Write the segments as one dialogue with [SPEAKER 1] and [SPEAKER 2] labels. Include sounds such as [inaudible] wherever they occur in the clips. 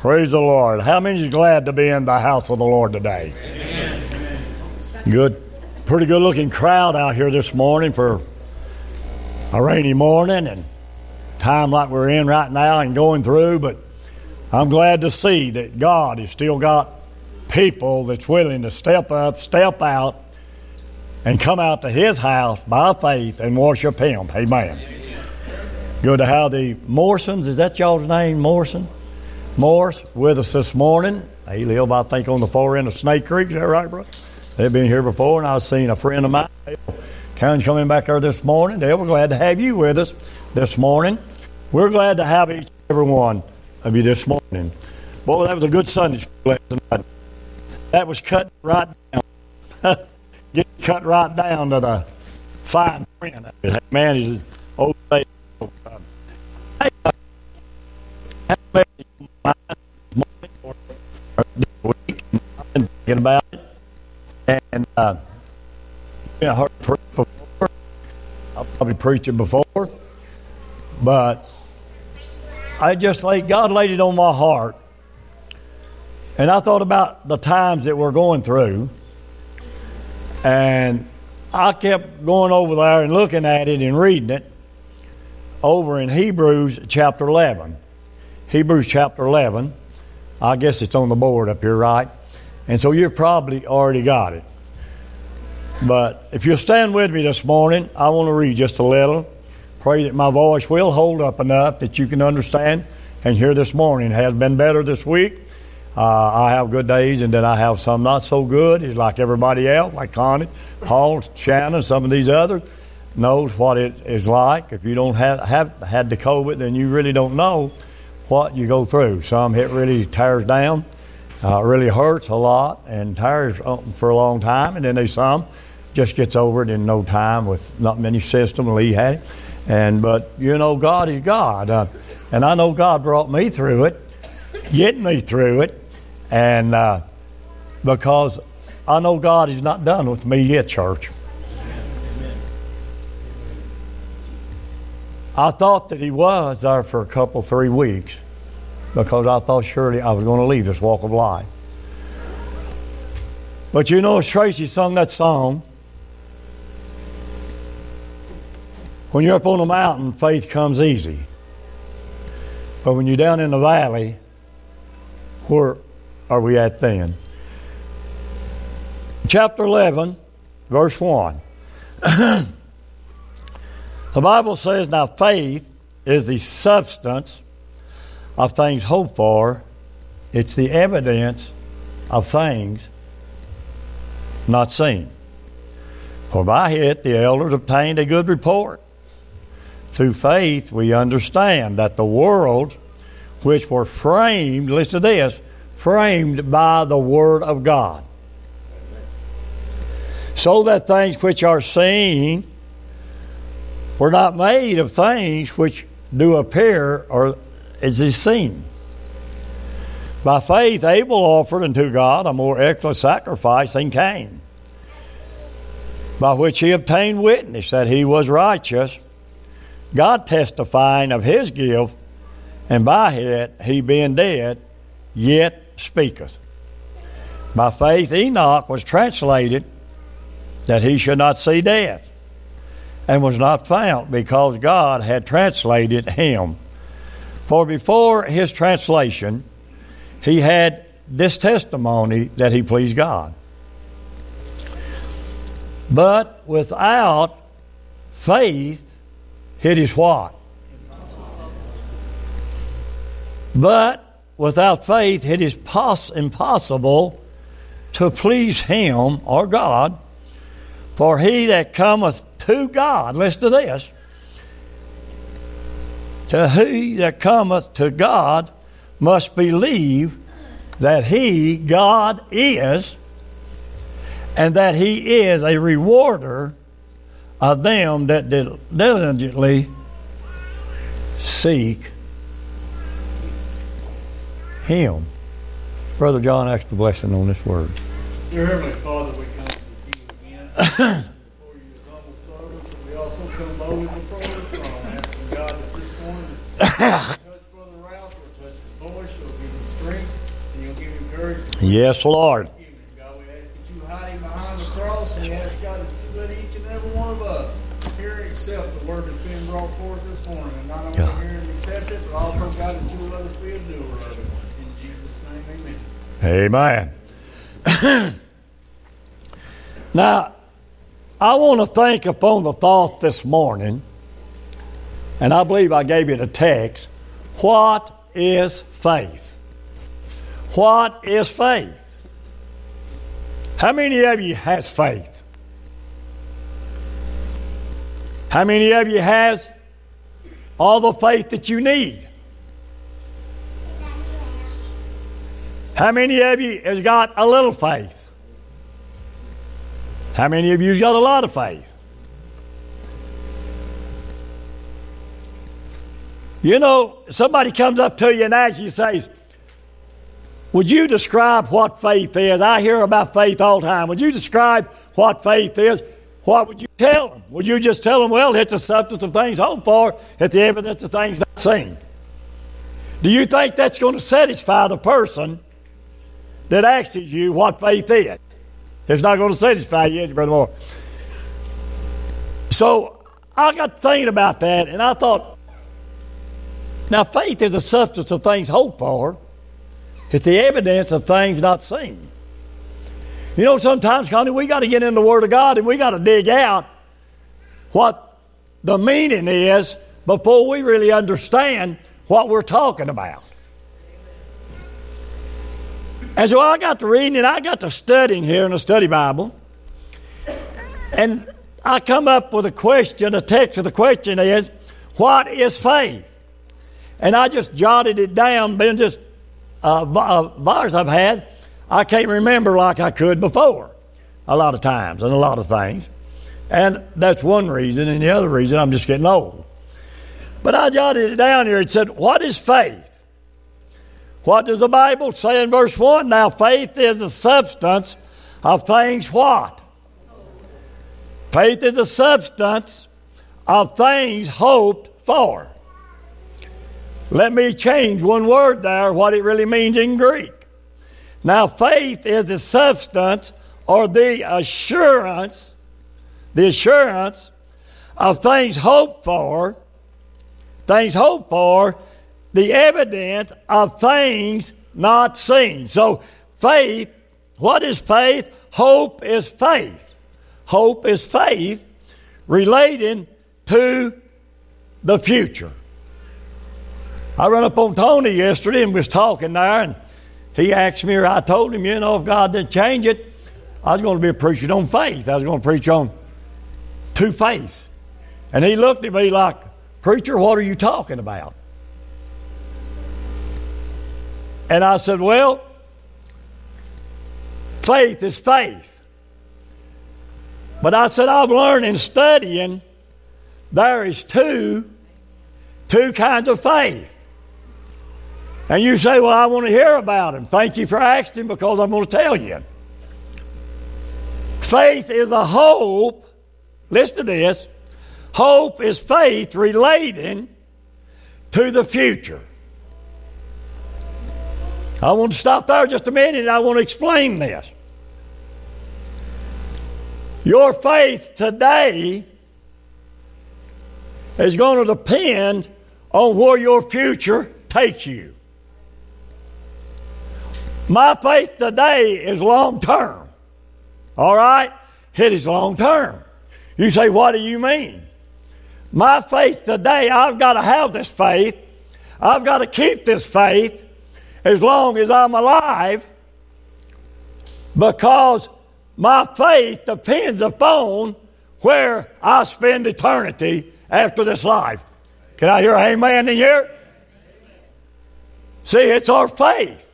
[SPEAKER 1] Praise the Lord. How many is glad to be in the house of the Lord today? Good, pretty good looking crowd out here this morning for a rainy morning and time like we're in right now and going through, but I'm glad to see that God has still got people that's willing to step up, step out, and come out to His house by faith and worship Him. Amen. Good to have the Morsons. Is that y'all's name, Morrison? Morris with us this morning. He live, I think, on the far end of Snake Creek. Is that right, bro? They've been here before, and I've seen a friend of mine. Karen's coming back there this morning. They were glad to have you with us this morning. We're glad to have each and every one of you this morning. Boy, that was a good Sunday school lesson. That was cut right down. [laughs] Get cut right down to the fine print. Man, he's old. Week thinking about it. And uh, I heard preach before. I'll probably preach it before. But I just laid, God laid it on my heart. And I thought about the times that we're going through. And I kept going over there and looking at it and reading it over in Hebrews chapter 11. Hebrews chapter 11. I guess it's on the board up here, right? And so you've probably already got it. But if you'll stand with me this morning, I want to read just a little. Pray that my voice will hold up enough that you can understand and hear this morning. It has been better this week. Uh, I have good days, and then I have some not so good. It's like everybody else, like Connie, Paul, Shannon, some of these others knows what it is like. If you don't have, have had the COVID, then you really don't know what you go through. Some it really tears down, uh, really hurts a lot, and tires for a long time, and then there's some just gets over it in no time with not many systems. Lee had it, and but you know God is God, uh, and I know God brought me through it, getting me through it, and uh, because I know God is not done with me yet, church. I thought that he was there for a couple, three weeks because I thought surely I was going to leave this walk of life. But you know, as Tracy sung that song, when you're up on the mountain, faith comes easy. But when you're down in the valley, where are we at then? Chapter 11, verse 1. [clears throat] The Bible says, Now faith is the substance of things hoped for, it's the evidence of things not seen. For by it the elders obtained a good report. Through faith we understand that the worlds which were framed, listen to this, framed by the Word of God. So that things which are seen were not made of things which do appear or is seen. By faith, Abel offered unto God a more excellent sacrifice than Cain, by which he obtained witness that he was righteous, God testifying of his gift, and by it he being dead, yet speaketh. By faith, Enoch was translated that he should not see death and was not found because God had translated him. For before his translation, he had this testimony that he pleased God. But without faith, it is what? But without faith, it is pos- impossible to please him or God. For he that cometh to God, listen to this. To he that cometh to God must believe that he, God, is, and that he is a rewarder of them that diligently seek him. Brother John asked the blessing on this word.
[SPEAKER 2] Dear Heavenly Father, we
[SPEAKER 1] Yes, Lord.
[SPEAKER 2] God, we ask that you hide him behind the cross, and we ask God that you let each and every one of us hear and accept the word that's being brought forth this morning. And not only hear and accept it, but also, God, that you will let us be a doer of it. In Jesus' name, amen.
[SPEAKER 1] Amen. [coughs] now, I want to think upon the thought this morning, and I believe I gave you the text. What is faith? What is faith? How many of you has faith? How many of you has all the faith that you need? How many of you has got a little faith? How many of you got a lot of faith? You know, somebody comes up to you and asks you, says, Would you describe what faith is? I hear about faith all the time. Would you describe what faith is? What would you tell them? Would you just tell them, well, it's the substance of things hoped for, it's the evidence of things not seen? Do you think that's going to satisfy the person that asks you what faith is? It's not going to satisfy you, Moore? So I got thinking about that, and I thought, now faith is a substance of things hoped for. It's the evidence of things not seen. You know, sometimes, Connie, we got to get in the Word of God and we got to dig out what the meaning is before we really understand what we're talking about. And so I got to reading and I got to studying here in the study Bible. And I come up with a question, a text of the question is, What is faith? And I just jotted it down, been just uh, bars I've had. I can't remember like I could before, a lot of times and a lot of things. And that's one reason, and the other reason I'm just getting old. But I jotted it down here. It said, What is faith? What does the Bible say in verse 1? Now, faith is the substance of things what? Faith is the substance of things hoped for. Let me change one word there, what it really means in Greek. Now, faith is the substance or the assurance, the assurance of things hoped for, things hoped for, the evidence of things not seen. So, faith, what is faith? Hope is faith. Hope is faith relating to the future. I run up on Tony yesterday and was talking there, and he asked me, or I told him, you know, if God didn't change it, I was going to be preaching on faith. I was going to preach on two faiths. And he looked at me like, Preacher, what are you talking about? And I said, Well, faith is faith. But I said, I've learned in studying there is two, two kinds of faith. And you say, Well, I want to hear about him. Thank you for asking because I'm going to tell you. Faith is a hope. Listen to this. Hope is faith relating to the future. I want to stop there just a minute and I want to explain this. Your faith today is going to depend on where your future takes you. My faith today is long term. All right? It is long term. You say, what do you mean? My faith today, I've got to have this faith. I've got to keep this faith as long as I'm alive because my faith depends upon where I spend eternity after this life. Can I hear amen in here? See, it's our faith.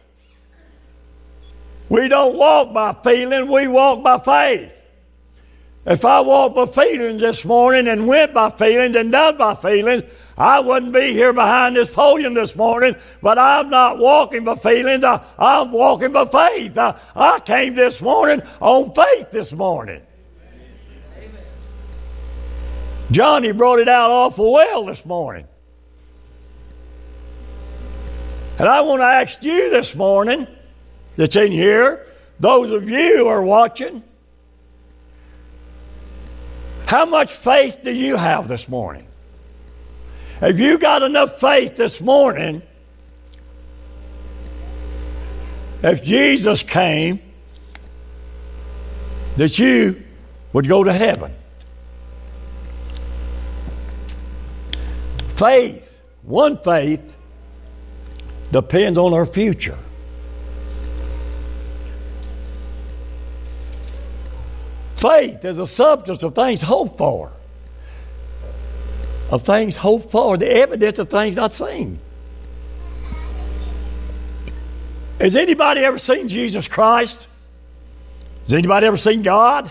[SPEAKER 1] We don't walk by feeling, we walk by faith. If I walked by feelings this morning and went by feelings and done by feelings, I wouldn't be here behind this podium this morning, but I'm not walking by feelings. I, am walking by faith. I, I came this morning on faith this morning. Johnny brought it out awful well this morning. And I want to ask you this morning that's in here, those of you who are watching, how much faith do you have this morning? Have you got enough faith this morning? If Jesus came, that you would go to heaven. Faith, one faith, depends on our future. Faith is a substance of things hoped for, of things hoped for, the evidence of things not seen. Has anybody ever seen Jesus Christ? Has anybody ever seen God?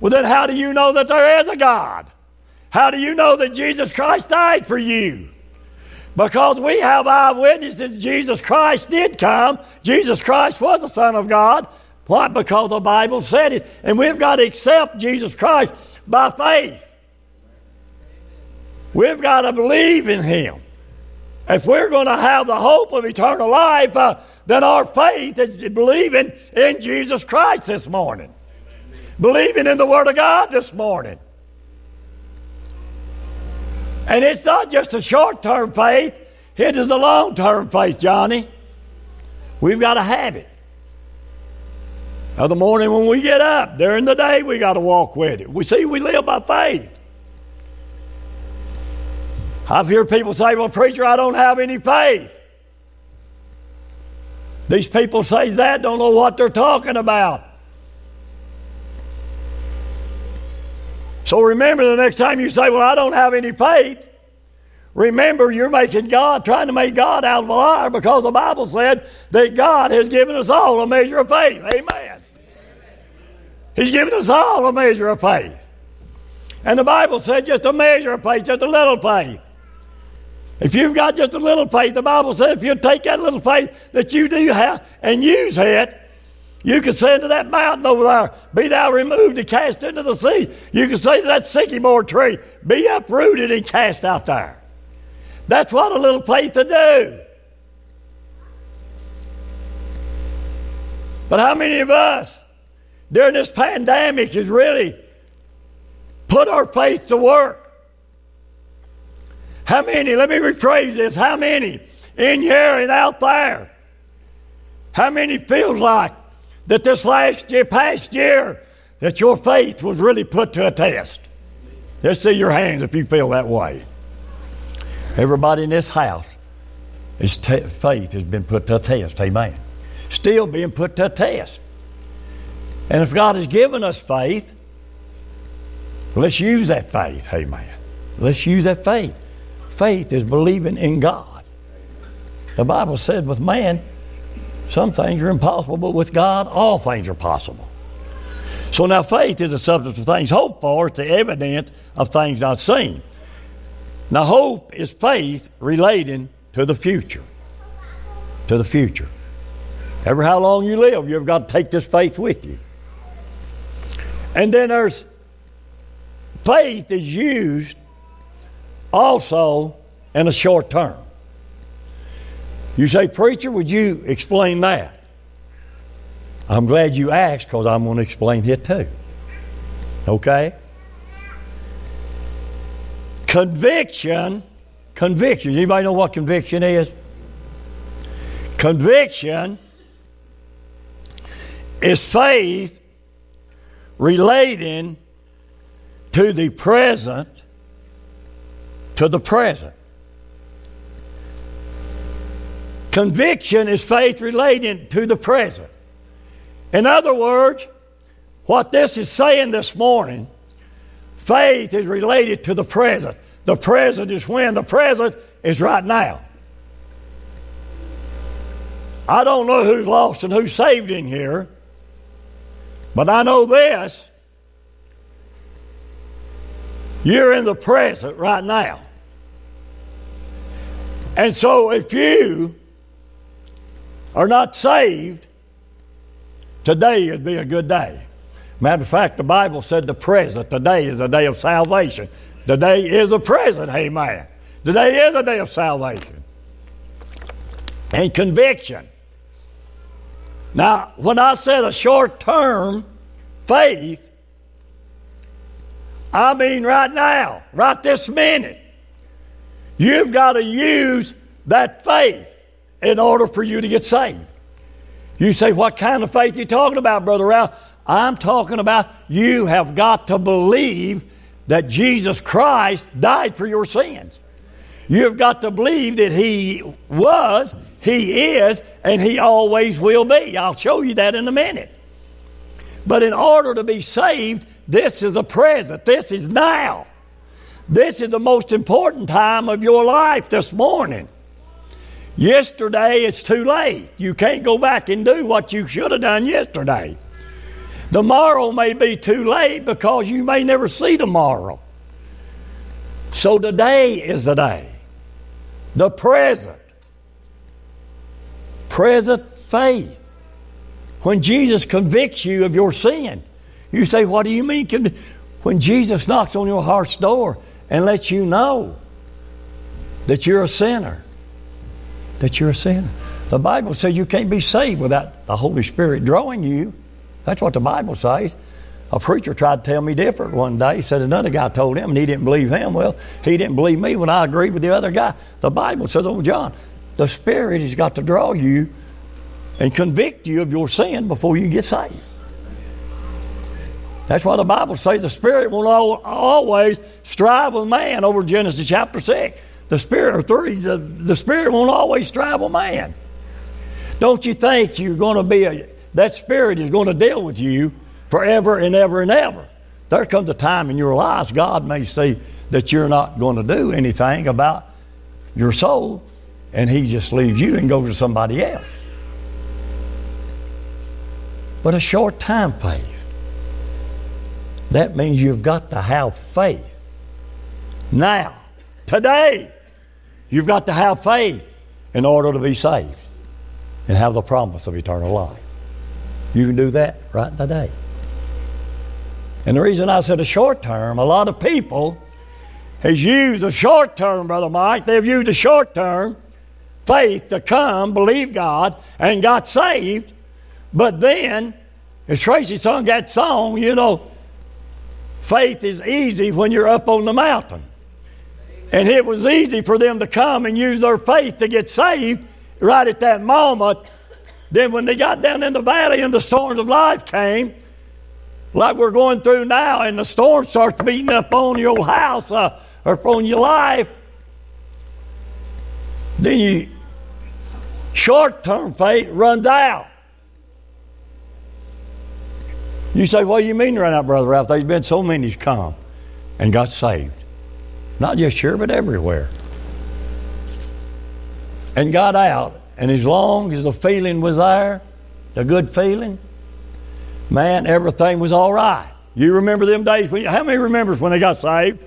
[SPEAKER 1] Well, then how do you know that there is a God? How do you know that Jesus Christ died for you? Because we have eyewitnesses Jesus Christ did come. Jesus Christ was the Son of God. Why? Because the Bible said it. And we've got to accept Jesus Christ by faith. We've got to believe in Him. If we're going to have the hope of eternal life, uh, then our faith is believing in Jesus Christ this morning, believing in the Word of God this morning. And it's not just a short term faith, it is a long term faith, Johnny. We've got to have it. Now, the morning when we get up, during the day, we got to walk with it. We see we live by faith. I've heard people say, Well, preacher, I don't have any faith. These people say that, don't know what they're talking about. So remember the next time you say, Well, I don't have any faith, remember you're making God, trying to make God out of a liar because the Bible said that God has given us all a measure of faith. Amen. He's given us all a measure of faith. And the Bible said just a measure of faith, just a little faith. If you've got just a little faith, the Bible says if you take that little faith that you do have and use it, you can say to that mountain over there, Be thou removed and cast into the sea. You can say to that sycamore tree, Be uprooted and cast out there. That's what a little faith to do. But how many of us during this pandemic has really put our faith to work? How many, let me rephrase this, how many in here and out there? How many feels like that this last year, past year, that your faith was really put to a test? Let's see your hands if you feel that way. Everybody in this house, his te- faith has been put to a test. Amen. Still being put to a test. And if God has given us faith, let's use that faith. Amen. Let's use that faith faith is believing in God. The Bible said with man, some things are impossible, but with God, all things are possible. So now faith is a substance of things hoped for, it's the evidence of things not seen. Now, hope is faith relating to the future. To the future. Ever how long you live, you've got to take this faith with you. And then there's faith is used also in a short term. You say, Preacher, would you explain that? I'm glad you asked because I'm going to explain it too. Okay? Conviction, conviction. Anybody know what conviction is? Conviction is faith relating to the present to the present. Conviction is faith relating to the present. In other words, what this is saying this morning, faith is related to the present. The present is when? The present is right now. I don't know who's lost and who's saved in here, but I know this. You're in the present right now. And so if you are not saved, today would be a good day. Matter of fact, the Bible said the present, today is a day of salvation. Today is the present, amen. Today is a day of salvation and conviction. Now, when I said a short term faith, I mean right now, right this minute. You've got to use that faith in order for you to get saved. You say, What kind of faith are you talking about, Brother Ralph? I'm talking about you have got to believe that Jesus Christ died for your sins. You've got to believe that He was, He is, and He always will be. I'll show you that in a minute. But in order to be saved, this is a present. This is now. This is the most important time of your life this morning. Yesterday it's too late. You can't go back and do what you should have done yesterday. Tomorrow may be too late because you may never see tomorrow. So today is the day. The present. Present faith. When Jesus convicts you of your sin, you say, What do you mean? When Jesus knocks on your heart's door and lets you know that you're a sinner, that you're a sinner. The Bible says you can't be saved without the Holy Spirit drawing you. That's what the Bible says. A preacher tried to tell me different one day. He said another guy told him and he didn't believe him. Well, he didn't believe me when I agreed with the other guy. The Bible says, oh, John, the Spirit has got to draw you and convict you of your sin before you get saved. That's why the Bible says the Spirit will always strive with man over Genesis chapter 6. The Spirit, 3, the, the Spirit won't always strive with man. Don't you think you're going to be a, that Spirit is going to deal with you forever and ever and ever? There comes a time in your lives God may see that you're not going to do anything about your soul, and He just leaves you and goes to somebody else. But a short time faith. That means you've got to have faith. Now, today, you've got to have faith in order to be saved and have the promise of eternal life. You can do that right today. And the reason I said a short term, a lot of people has used a short term, Brother Mike. They've used a short term faith to come, believe God, and got saved. But then, as Tracy sung that song, you know, faith is easy when you're up on the mountain. And it was easy for them to come and use their faith to get saved right at that moment. Then, when they got down in the valley and the storms of life came, like we're going through now, and the storm starts beating up on your house uh, or on your life, then you short term faith runs out. You say, what do you mean run out, Brother Ralph? There's been so many come and got saved. Not just here, but everywhere. And got out. And as long as the feeling was there, the good feeling, man, everything was all right. You remember them days? When, how many remembers when they got saved?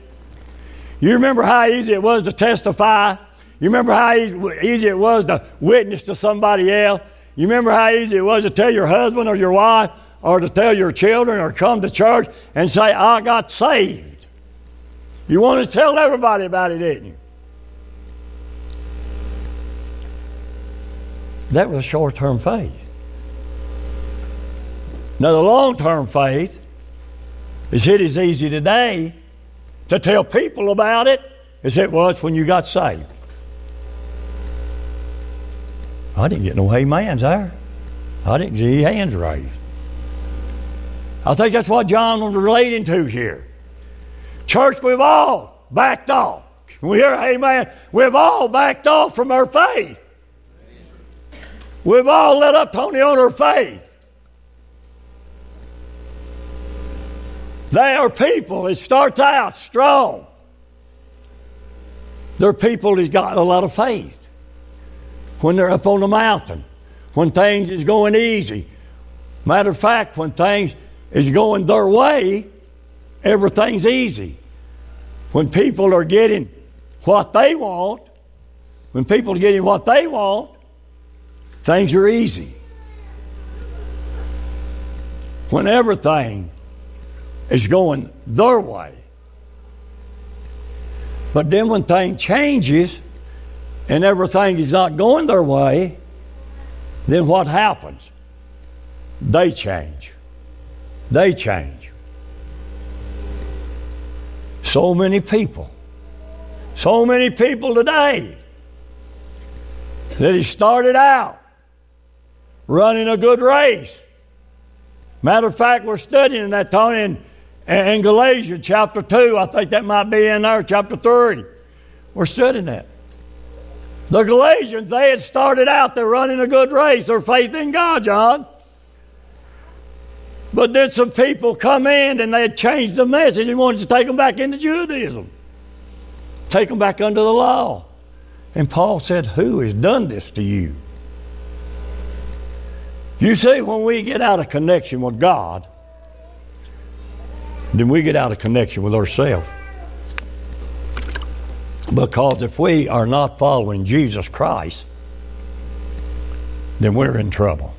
[SPEAKER 1] You remember how easy it was to testify? You remember how easy it was to witness to somebody else? You remember how easy it was to tell your husband or your wife, or to tell your children or come to church and say, I got saved. You want to tell everybody about it, didn't you? That was short term faith. Now, the long term faith is it as easy today to tell people about it as it was when you got saved. I didn't get no amens there. I didn't see hands raised. I think that's what John was relating to here. Church, we've all backed off. We hear, amen. We've all backed off from our faith. We've all let up Tony on our faith. They are people. It starts out strong. They're people that's got a lot of faith. When they're up on the mountain, when things is going easy. Matter of fact, when things is going their way, everything's easy. When people are getting what they want, when people are getting what they want, things are easy. When everything is going their way. But then when things changes and everything is not going their way, then what happens? they change. They change. So many people, so many people today that he started out running a good race. Matter of fact, we're studying that, Tony, in, in Galatians chapter 2. I think that might be in there, chapter 3. We're studying that. The Galatians, they had started out, they're running a good race, their faith in God, John. But then some people come in and they changed the message and wanted to take them back into Judaism, take them back under the law. And Paul said, Who has done this to you? You see, when we get out of connection with God, then we get out of connection with ourselves. Because if we are not following Jesus Christ, then we're in trouble.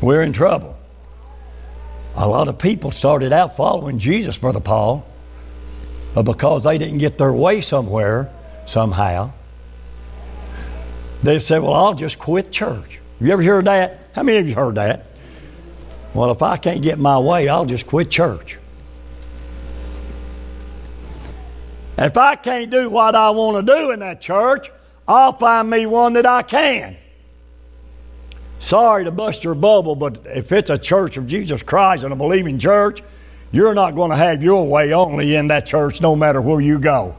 [SPEAKER 1] We're in trouble. A lot of people started out following Jesus, Brother Paul, but because they didn't get their way somewhere, somehow, they said, Well, I'll just quit church. You ever heard that? How many of you heard that? Well, if I can't get my way, I'll just quit church. If I can't do what I want to do in that church, I'll find me one that I can. Sorry to bust your bubble, but if it's a church of Jesus Christ and a believing church, you're not going to have your way only in that church no matter where you go.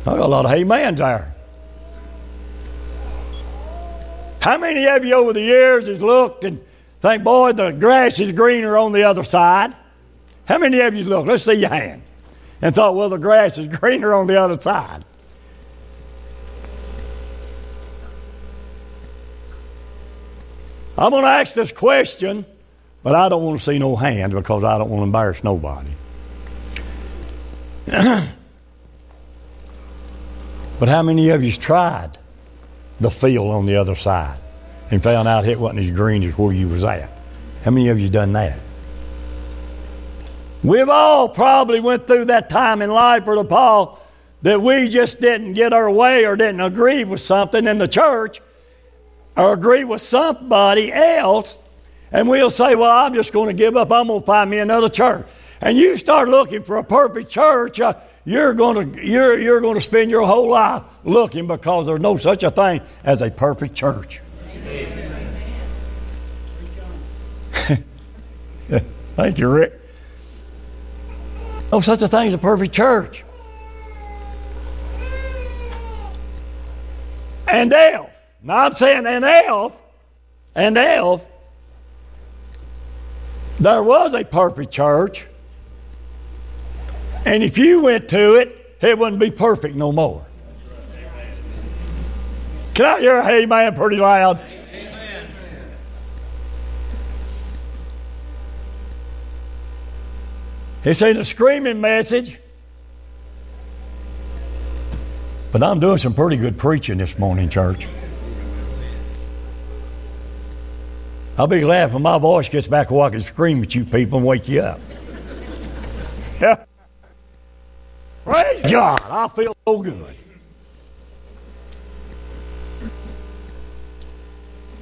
[SPEAKER 1] I got a lot of amens there. How many of you over the years has looked and think, boy, the grass is greener on the other side? How many of you look? Let's see your hand and thought, well, the grass is greener on the other side. I'm going to ask this question, but I don't want to see no hand because I don't want to embarrass nobody. [clears throat] but how many of you's tried the field on the other side and found out it wasn't as green as where you was at? How many of you done that? We've all probably went through that time in life, Brother Paul, that we just didn't get our way or didn't agree with something in the church or agree with somebody else, and we'll say, Well, I'm just going to give up. I'm going to find me another church. And you start looking for a perfect church, uh, you're, going to, you're, you're going to spend your whole life looking because there's no such a thing as a perfect church. [laughs] Thank you, Rick. No such a thing as a perfect church. And elf. Now I'm saying an elf, and elf, there was a perfect church. And if you went to it, it wouldn't be perfect no more. Can I hear a hey man pretty loud? It's ain't a screaming message. But I'm doing some pretty good preaching this morning, church. I'll be glad when my voice gets back where I can scream at you people and wake you up. [laughs] Yeah. Praise God. I feel so good.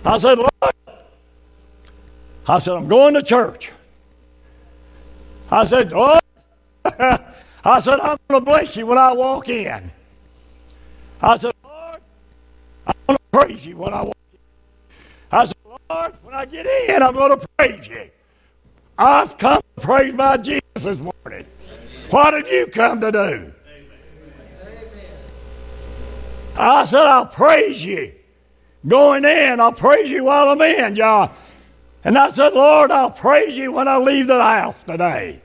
[SPEAKER 1] I said, Lord, I said, I'm going to church. I said, oh. Lord, [laughs] I said, I'm going to bless you when I walk in. I said, Lord, I'm going to praise you when I walk in. I said, Lord, when I get in, I'm going to praise you. I've come to praise my Jesus this morning. What have you come to do? I said, I'll praise you. Going in, I'll praise you while I'm in, John. And I said, Lord, I'll praise you when I leave the house today.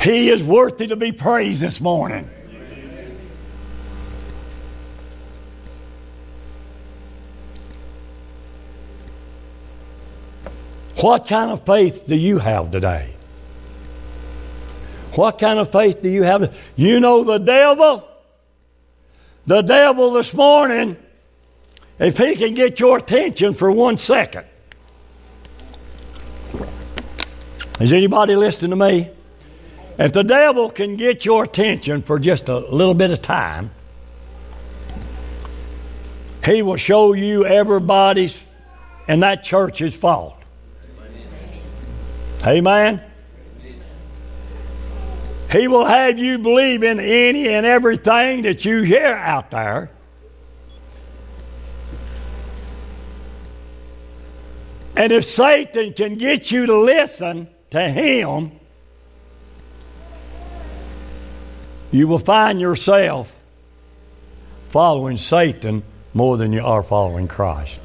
[SPEAKER 1] He is worthy to be praised this morning. What kind of faith do you have today? What kind of faith do you have? You know the devil? The devil this morning, if he can get your attention for one second. Is anybody listening to me? If the devil can get your attention for just a little bit of time, He will show you everybody's and that church's fault. Amen. He will have you believe in any and everything that you hear out there. And if Satan can get you to listen to him, you will find yourself following Satan more than you are following Christ.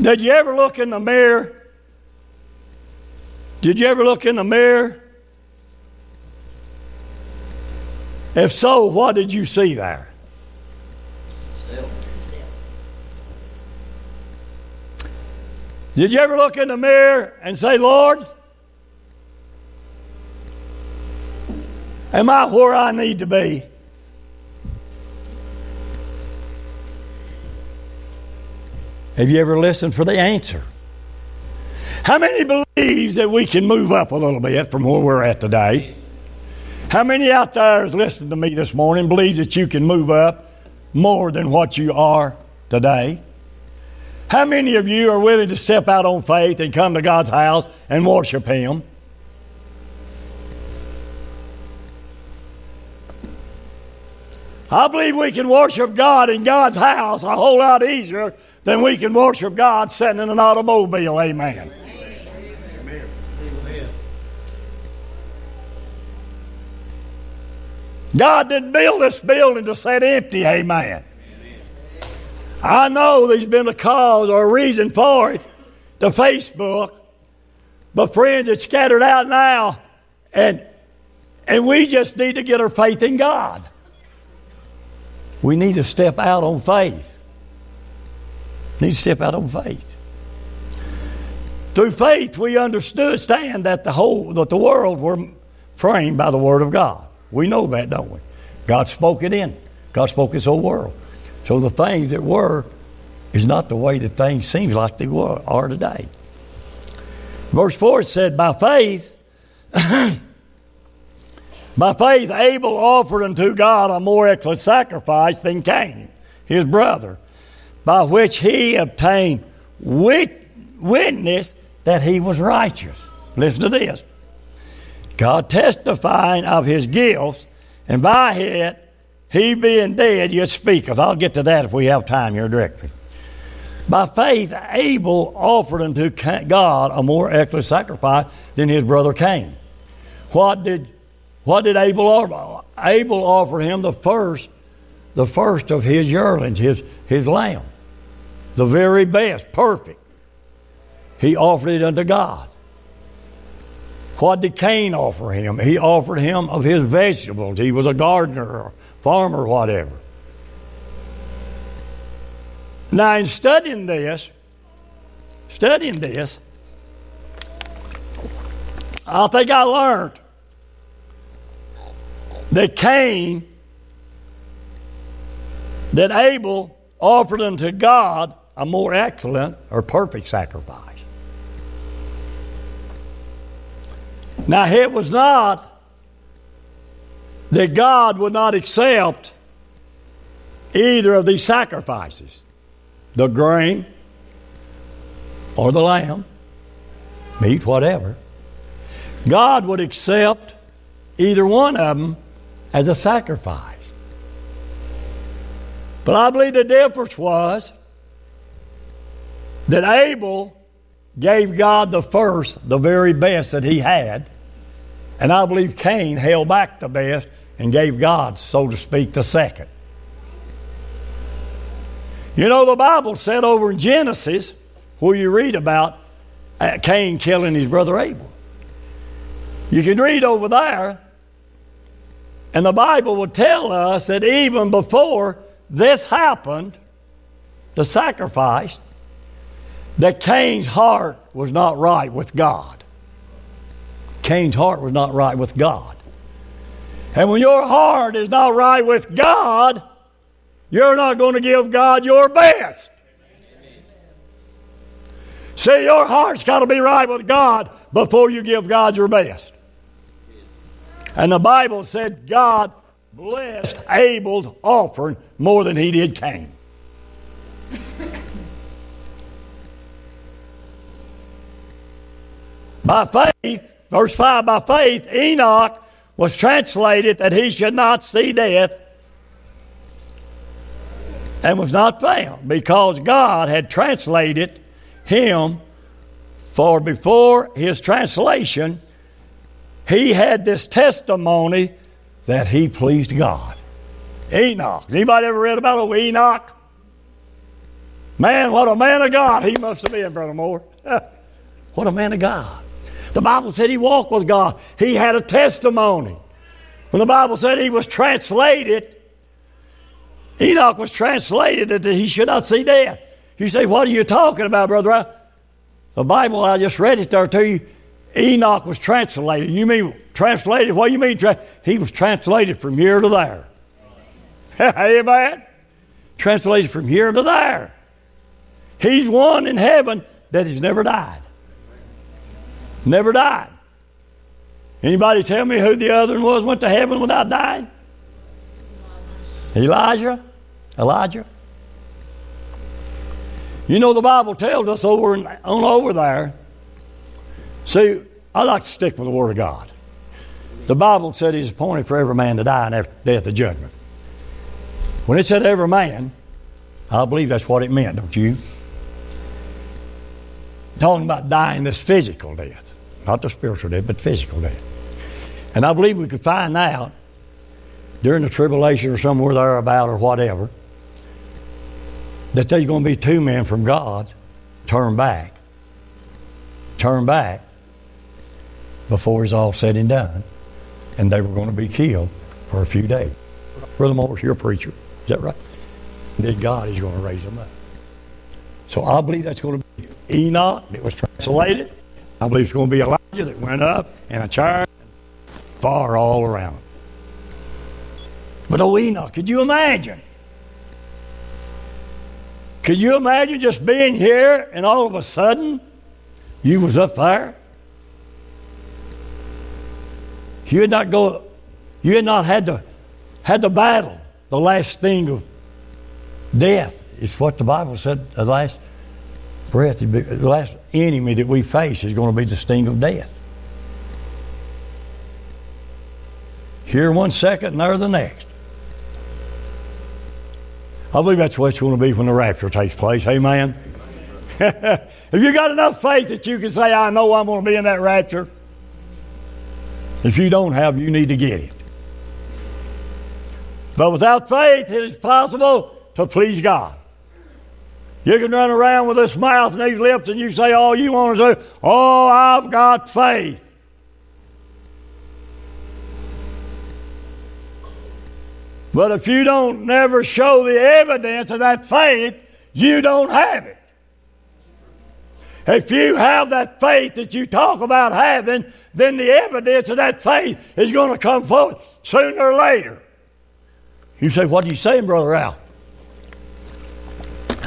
[SPEAKER 1] Did you ever look in the mirror? Did you ever look in the mirror? If so, what did you see there? Did you ever look in the mirror and say, Lord, am I where I need to be? Have you ever listened for the answer? How many believes that we can move up a little bit from where we're at today? How many out there is listening to me this morning believes that you can move up more than what you are today? How many of you are willing to step out on faith and come to God's house and worship Him? I believe we can worship God in God's house a whole lot easier than we can worship God sitting in an automobile. Amen. God didn't build this building to sit empty. Amen. I know there's been a cause or a reason for it, the Facebook, but friends, it's scattered out now, and and we just need to get our faith in God. We need to step out on faith. We Need to step out on faith. Through faith, we understand that the whole that the world were framed by the Word of God. We know that, don't we? God spoke it in. God spoke His whole world. So the things that were is not the way that things seem like they were, are today. Verse 4 said, By faith, [clears throat] by faith, Abel offered unto God a more excellent sacrifice than Cain, his brother, by which he obtained wit- witness that he was righteous. Listen to this. God testifying of his gifts, and by it he being dead yet speaketh. I'll get to that if we have time here directly. By faith, Abel offered unto God a more excellent sacrifice than his brother Cain. What did, what did Abel offer? Abel offered him the first, the first of his yearlings, his, his lamb. The very best, perfect. He offered it unto God. What did Cain offer him? He offered him of his vegetables. He was a gardener farmer, whatever. Now, in studying this, studying this, I think I learned that Cain, that Abel offered unto God a more excellent or perfect sacrifice. Now, it was not that God would not accept either of these sacrifices the grain or the lamb, meat, whatever. God would accept either one of them as a sacrifice. But I believe the difference was that Abel gave God the first, the very best that he had, and I believe Cain held back the best and gave God, so to speak, the second. You know, the Bible said over in Genesis, where you read about uh, Cain killing his brother Abel. You can read over there, and the Bible will tell us that even before this happened, the sacrifice, that Cain's heart was not right with God. Cain's heart was not right with God. And when your heart is not right with God, you're not going to give God your best. See, your heart's got to be right with God before you give God your best. And the Bible said God blessed Abel's offering more than he did Cain. by faith, verse 5, by faith, Enoch was translated that he should not see death and was not found because God had translated him for before his translation he had this testimony that he pleased God. Enoch. Anybody ever read about old Enoch? Man, what a man of God he must have been, Brother Moore. [laughs] what a man of God. The Bible said he walked with God. He had a testimony. When the Bible said he was translated, Enoch was translated that he should not see death. You say, What are you talking about, brother? The Bible, I just read it there to you. Enoch was translated. You mean translated? What do you mean? Tra- he was translated from here to there. [laughs] Amen. Translated from here to there. He's one in heaven that has never died. Never died. Anybody tell me who the other one was went to heaven without dying? Elijah? Elijah? You know the Bible tells us over and on over there. See, I like to stick with the Word of God. The Bible said He's appointed for every man to die and after death the judgment. When it said every man, I believe that's what it meant, don't you? Talking about dying this physical death. Not the spiritual death, but physical death. And I believe we could find out during the tribulation or somewhere thereabout or whatever that there's going to be two men from God turn back. Turn back before it's all said and done. And they were going to be killed for a few days. Brother Morris, you're a preacher. Is that right? That God is going to raise them up. So I believe that's going to be Enoch It was translated. I believe it's going to be Elijah that went up in a chair far all around. But oh, Enoch, could you imagine? Could you imagine just being here and all of a sudden you was up there? You had not go you had not had to had to battle the last sting of death. It's what the Bible said the last breath, the last enemy that we face is going to be the sting of death. Here one second and there the next. I believe that's what it's going to be when the rapture takes place. Amen. [laughs] Have you got enough faith that you can say, I know I'm going to be in that rapture? If you don't have, you need to get it. But without faith, it is possible to please God. You can run around with this mouth and these lips and you say all you want to do. Oh, I've got faith. But if you don't never show the evidence of that faith, you don't have it. If you have that faith that you talk about having, then the evidence of that faith is going to come forth sooner or later. You say, What are you saying, Brother Al?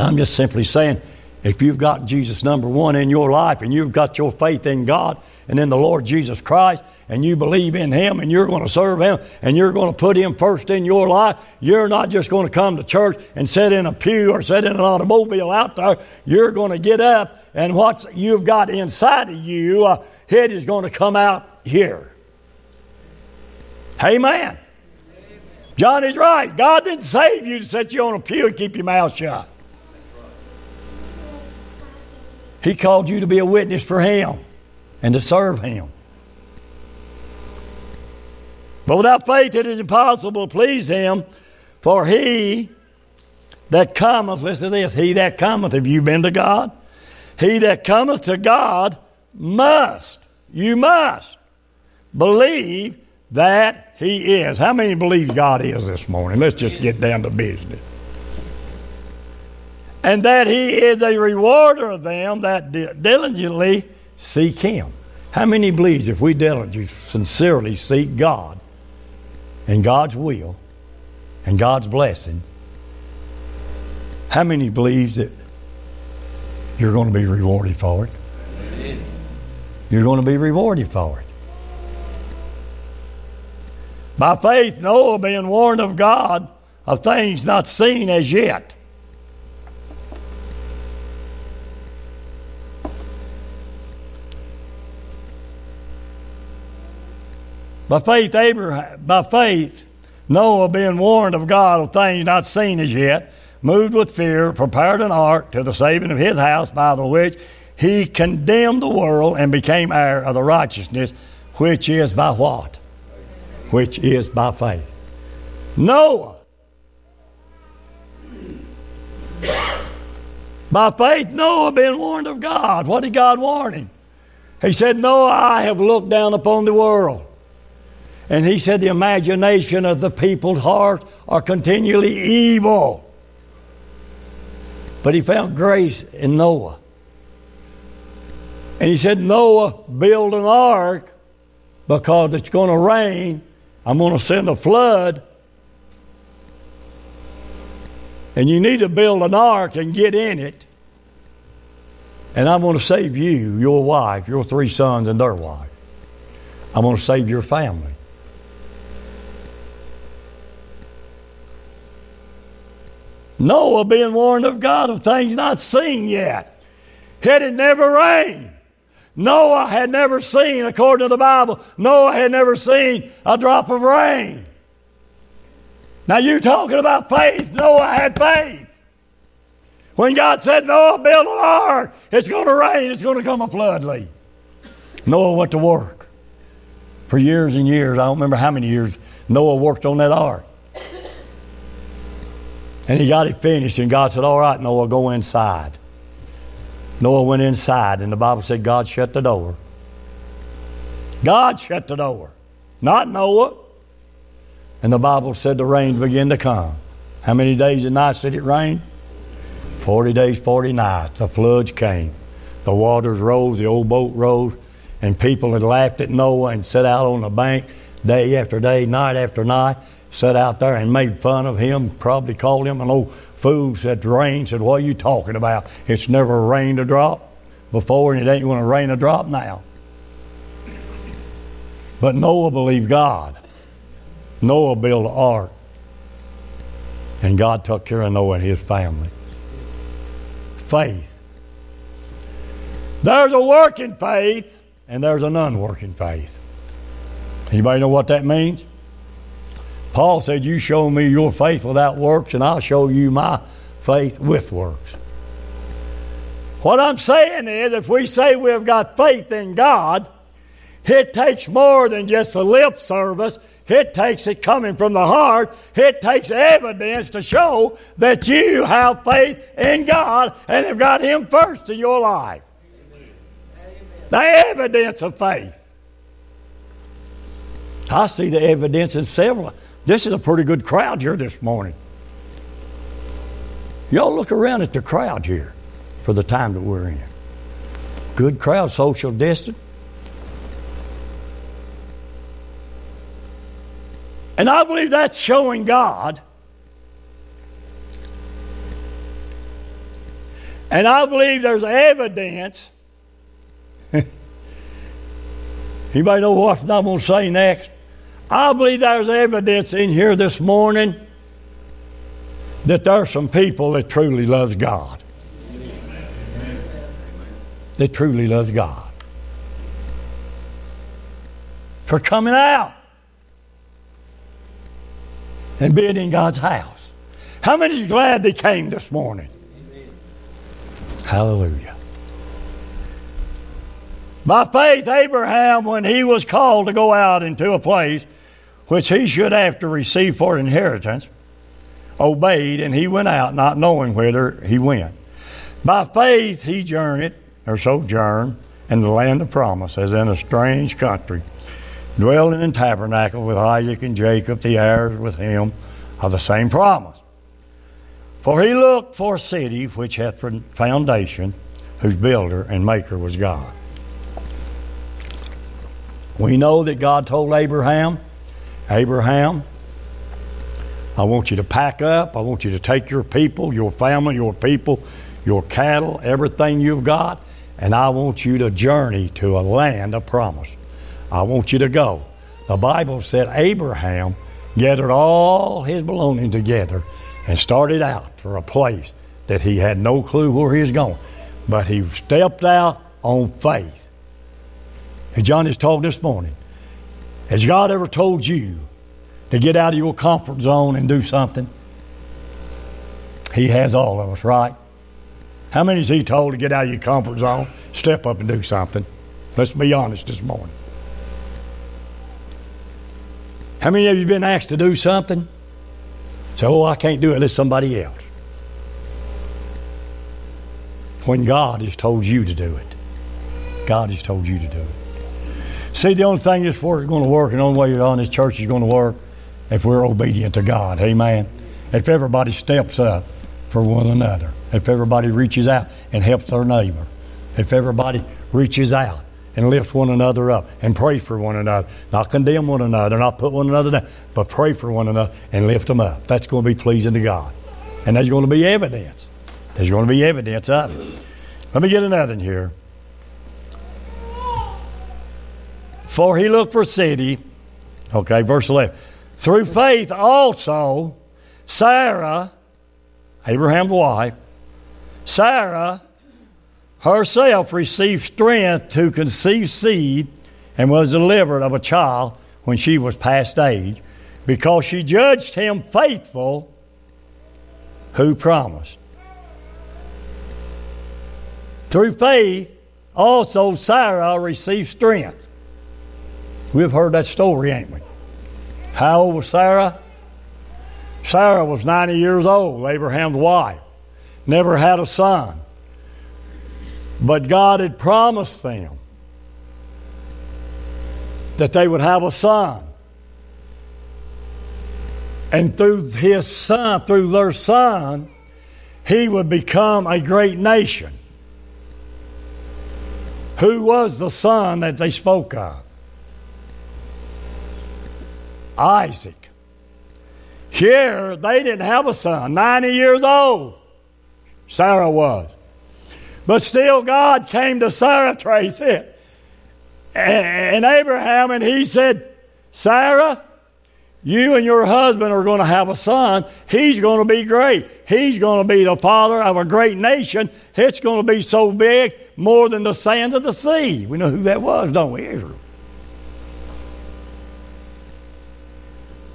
[SPEAKER 1] I'm just simply saying, if you've got Jesus number one in your life and you've got your faith in God and in the Lord Jesus Christ and you believe in Him and you're going to serve Him and you're going to put Him first in your life, you're not just going to come to church and sit in a pew or sit in an automobile out there. You're going to get up and what you've got inside of you, uh, it is going to come out here. Amen. Johnny's right. God didn't save you to set you on a pew and keep your mouth shut. He called you to be a witness for Him and to serve Him. But without faith, it is impossible to please Him, for He that cometh, listen to this, He that cometh, have you been to God? He that cometh to God must, you must believe that He is. How many believe God is this morning? Let's just get down to business and that he is a rewarder of them that diligently seek him. How many believes if we diligently, sincerely seek God and God's will and God's blessing, how many believes that you're going to be rewarded for it? You're going to be rewarded for it. By faith, Noah, being warned of God of things not seen as yet. By faith, Abraham, by faith, Noah, being warned of God of things not seen as yet, moved with fear, prepared an ark to the saving of his house, by the which he condemned the world and became heir of the righteousness which is by what? Which is by faith. Noah. By faith, Noah being warned of God. What did God warn him? He said, Noah, I have looked down upon the world. And he said, the imagination of the people's heart are continually evil. But he found grace in Noah. And he said, Noah, build an ark because it's going to rain. I'm going to send a flood. And you need to build an ark and get in it. And I'm going to save you, your wife, your three sons, and their wife. I'm going to save your family. Noah being warned of God of things not seen yet. It had never rained. Noah had never seen, according to the Bible, Noah had never seen a drop of rain. Now you're talking about faith. Noah had faith. When God said, Noah, build an ark, it's going to rain, it's going to come a flood, Lee. Noah went to work for years and years. I don't remember how many years Noah worked on that ark. And he got it finished, and God said, All right, Noah, go inside. Noah went inside, and the Bible said God shut the door. God shut the door, not Noah. And the Bible said the rain began to come. How many days and nights did it rain? 40 days, 40 nights. The floods came. The waters rose, the old boat rose, and people had laughed at Noah and sat out on the bank day after day, night after night, sat out there and made fun of him, probably called him an old fool, said the rain, said, What are you talking about? It's never rained a drop before, and it ain't going to rain a drop now. But Noah believed God. Noah built an ark. And God took care of Noah and his family. Faith. There's a working faith and there's an unworking faith. Anybody know what that means? Paul said, You show me your faith without works, and I'll show you my faith with works. What I'm saying is, if we say we've got faith in God, it takes more than just a lip service. It takes it coming from the heart. It takes evidence to show that you have faith in God and have got Him first in your life. The evidence of faith. I see the evidence in several. This is a pretty good crowd here this morning. Y'all look around at the crowd here for the time that we're in. Good crowd, social distance. And I believe that's showing God. And I believe there's evidence. [laughs] Anybody know what I'm going to say next? I believe there's evidence in here this morning that there are some people that truly loves God. That truly loves God. For coming out and being in God's house. How many is glad they came this morning? Hallelujah. By faith, Abraham, when he was called to go out into a place which he should have to receive for inheritance, obeyed, and he went out, not knowing whither he went. By faith he journeyed, or sojourned, in the land of promise, as in a strange country, dwelling in tabernacle with Isaac and Jacob, the heirs with him of the same promise. For he looked for a city which had foundation, whose builder and maker was God. We know that God told Abraham, Abraham, I want you to pack up. I want you to take your people, your family, your people, your cattle, everything you've got, and I want you to journey to a land of promise. I want you to go. The Bible said Abraham gathered all his belongings together and started out for a place that he had no clue where he was going. But he stepped out on faith. And John has told this morning, has God ever told you to get out of your comfort zone and do something? He has all of us, right? How many is he told to get out of your comfort zone, step up and do something? Let's be honest this morning. How many of you been asked to do something? Say, oh, I can't do it. Let somebody else. When God has told you to do it. God has told you to do it. See, the only thing is going to work, and the only way on this church is going to work, if we're obedient to God. Amen. If everybody steps up for one another, if everybody reaches out and helps their neighbor, if everybody reaches out and lifts one another up and pray for one another, not condemn one another, not put one another down, but pray for one another and lift them up. That's going to be pleasing to God. And there's going to be evidence. There's going to be evidence of it. Let me get another in here. For he looked for a city. Okay, verse 11. Through faith also, Sarah, Abraham's wife, Sarah herself received strength to conceive seed and was delivered of a child when she was past age, because she judged him faithful who promised. Through faith, also Sarah received strength. We've heard that story, ain't we? How old was Sarah? Sarah was 90 years old, Abraham's wife. Never had a son. But God had promised them that they would have a son. And through his son, through their son, he would become a great nation. Who was the son that they spoke of? Isaac. Here, they didn't have a son, 90 years old. Sarah was. But still, God came to Sarah, Tracy, and Abraham, and he said, Sarah, you and your husband are going to have a son. He's going to be great. He's going to be the father of a great nation. It's going to be so big, more than the sands of the sea. We know who that was, don't we? Israel.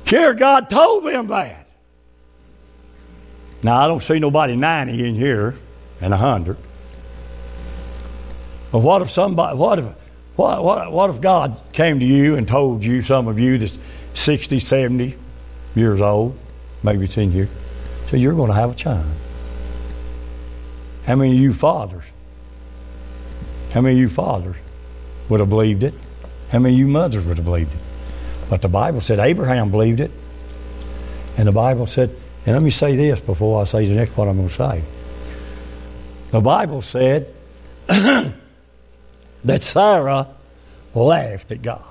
[SPEAKER 1] Here, God told them that. Now, I don't see nobody 90 in here and 100. But what if somebody, what if, what, what, what if God came to you and told you, some of you that's 60, 70 years old, maybe it's in here, so you're going to have a child? How many of you fathers? How many of you fathers would have believed it? How many of you mothers would have believed it? But the Bible said Abraham believed it. And the Bible said, and let me say this before I say the next one I'm going to say. The Bible said [clears throat] that Sarah laughed at God.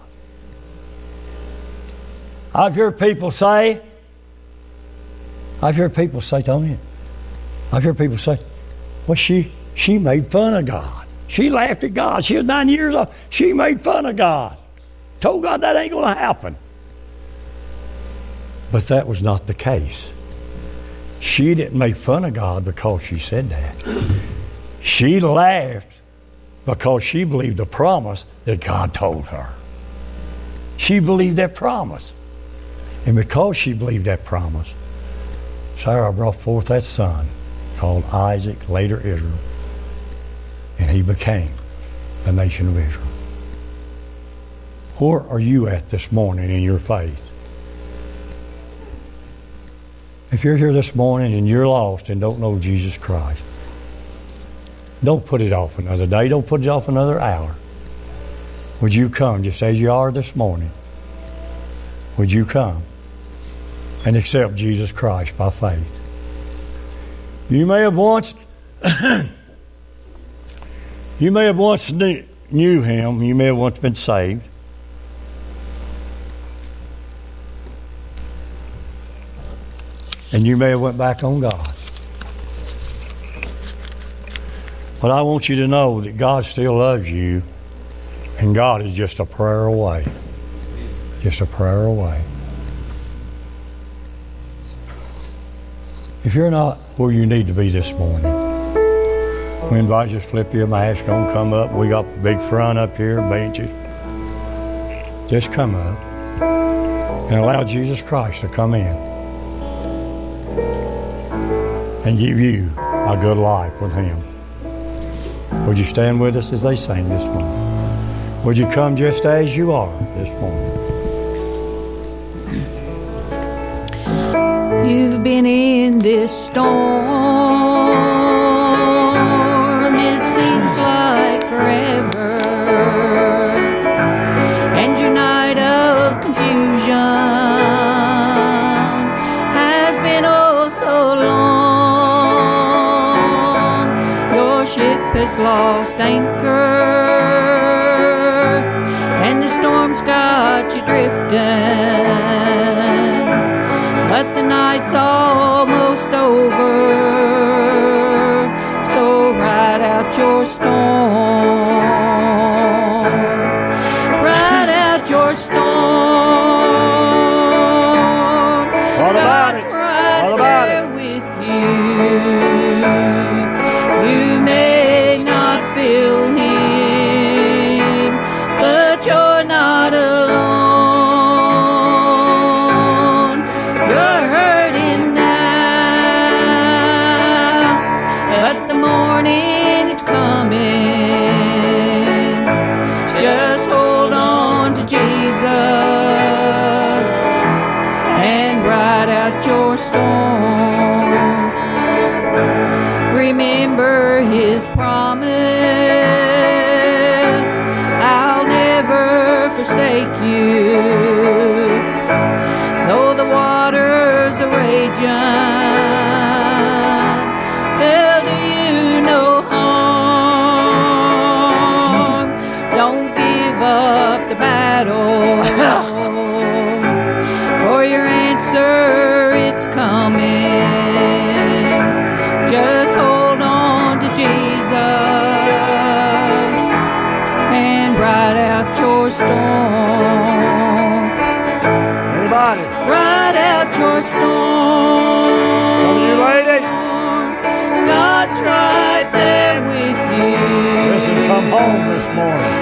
[SPEAKER 1] I've heard people say, I've heard people say, don't you? I've heard people say, well, she, she made fun of God. She laughed at God. She was nine years old. She made fun of God. Told God that ain't going to happen. But that was not the case. She didn't make fun of God because she said that. She laughed because she believed the promise that God told her. She believed that promise. And because she believed that promise, Sarah brought forth that son called Isaac, later Israel, and he became the nation of Israel. Where are you at this morning in your faith? If you're here this morning and you're lost and don't know Jesus Christ, don't put it off another day. Don't put it off another hour. Would you come just as you are this morning? Would you come and accept Jesus Christ by faith? You may have once, [coughs] you may have once knew, him. You may have once been saved. And you may have went back on God. But I want you to know that God still loves you, and God is just a prayer away. just a prayer away. If you're not where you need to be this morning, we invite you to flip your mask on, come up. We got the big front up here, benches. Just come up and allow Jesus Christ to come in and give you a good life with Him. Would you stand with us as they sing this morning? Would you come just as you are this morning?
[SPEAKER 3] You've been in this storm. It seems like forever. Has lost anchor. And the storm's got you drifting but the night's almost Remember his promise I'll never forsake you. Though the waters are raging,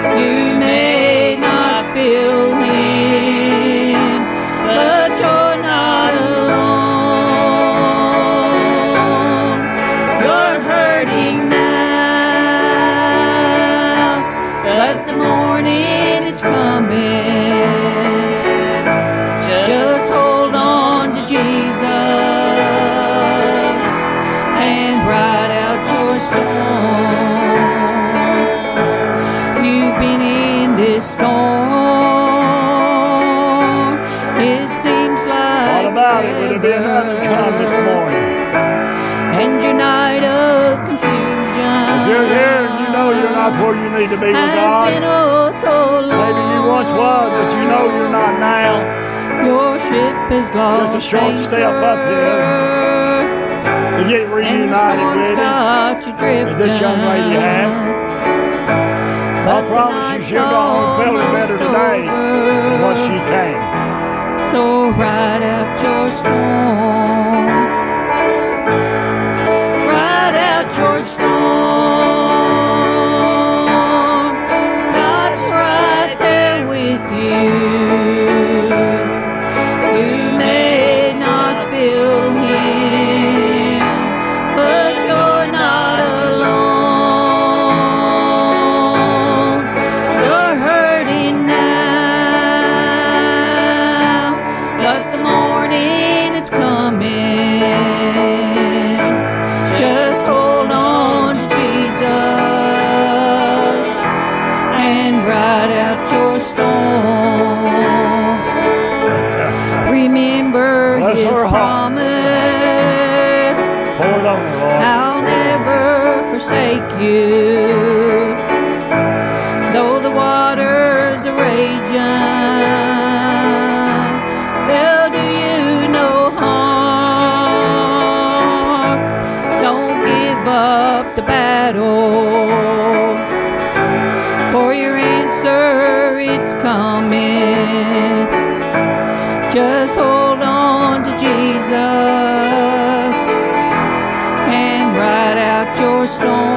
[SPEAKER 1] morning. Where you need to be with God,
[SPEAKER 3] oh
[SPEAKER 1] maybe you once was, but you know you're not now.
[SPEAKER 3] Your ship is lost.
[SPEAKER 1] Just a short step up
[SPEAKER 3] here
[SPEAKER 1] To get reunited with Him.
[SPEAKER 3] you
[SPEAKER 1] this young lady has. I promise you she'll go home feeling better today than what she came.
[SPEAKER 3] So ride out your storm. Jesus and ride out your storm.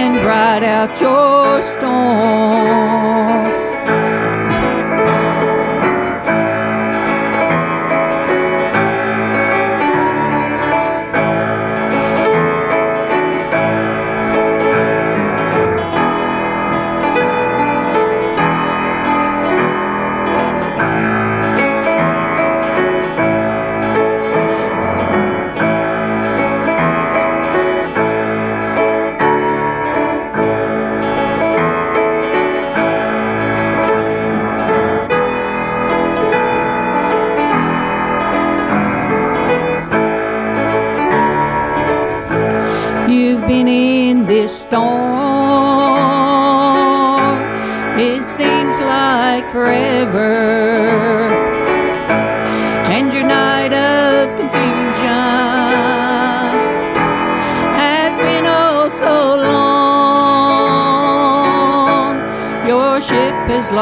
[SPEAKER 3] and ride out your storm.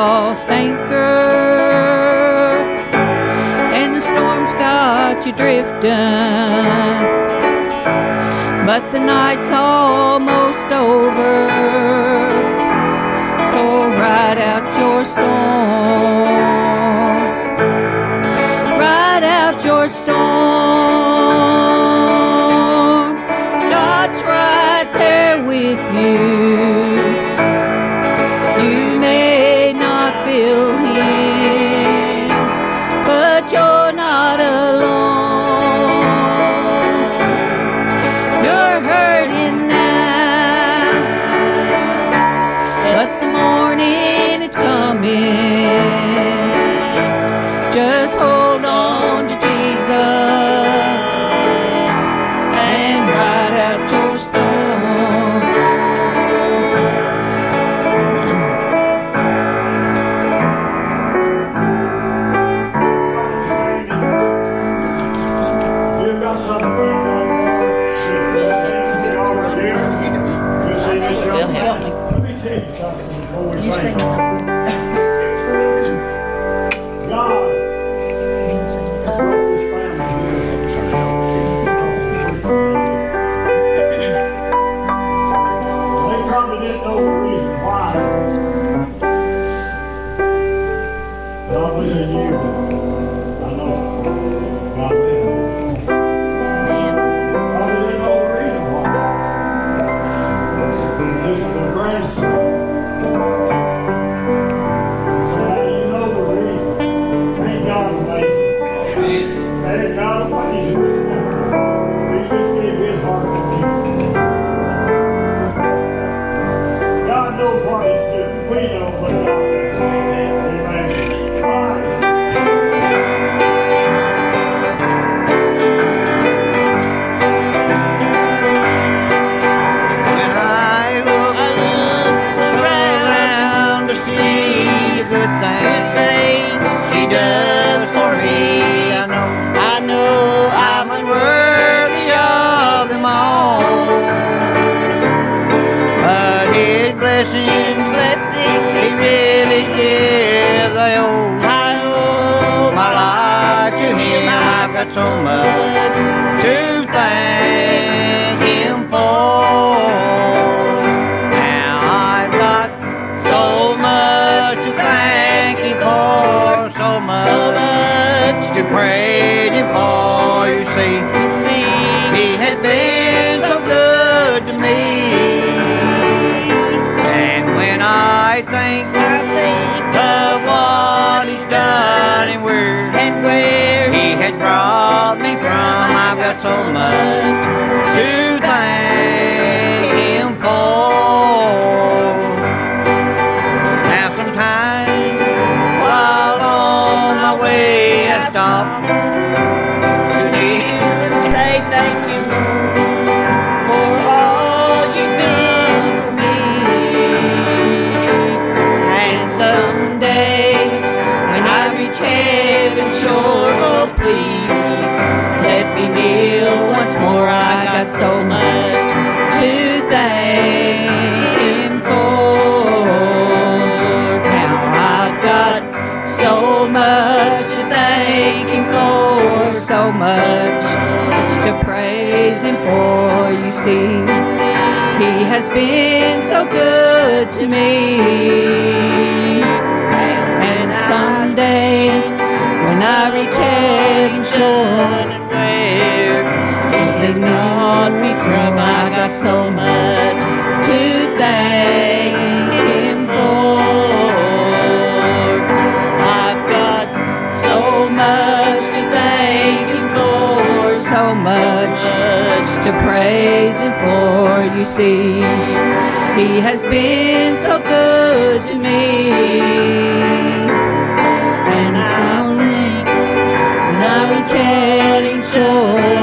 [SPEAKER 3] lost anchor, and the storm's got you drifting, but the night's almost. Jesus,
[SPEAKER 4] hope. Oh, that's all
[SPEAKER 3] mine. so much to praise Him for. You see, He has been so good to me. And
[SPEAKER 5] someday, when I reach and pray, He has brought me through. I got so much. praising for you see. He has been so good to me. And sounding now in chanting joy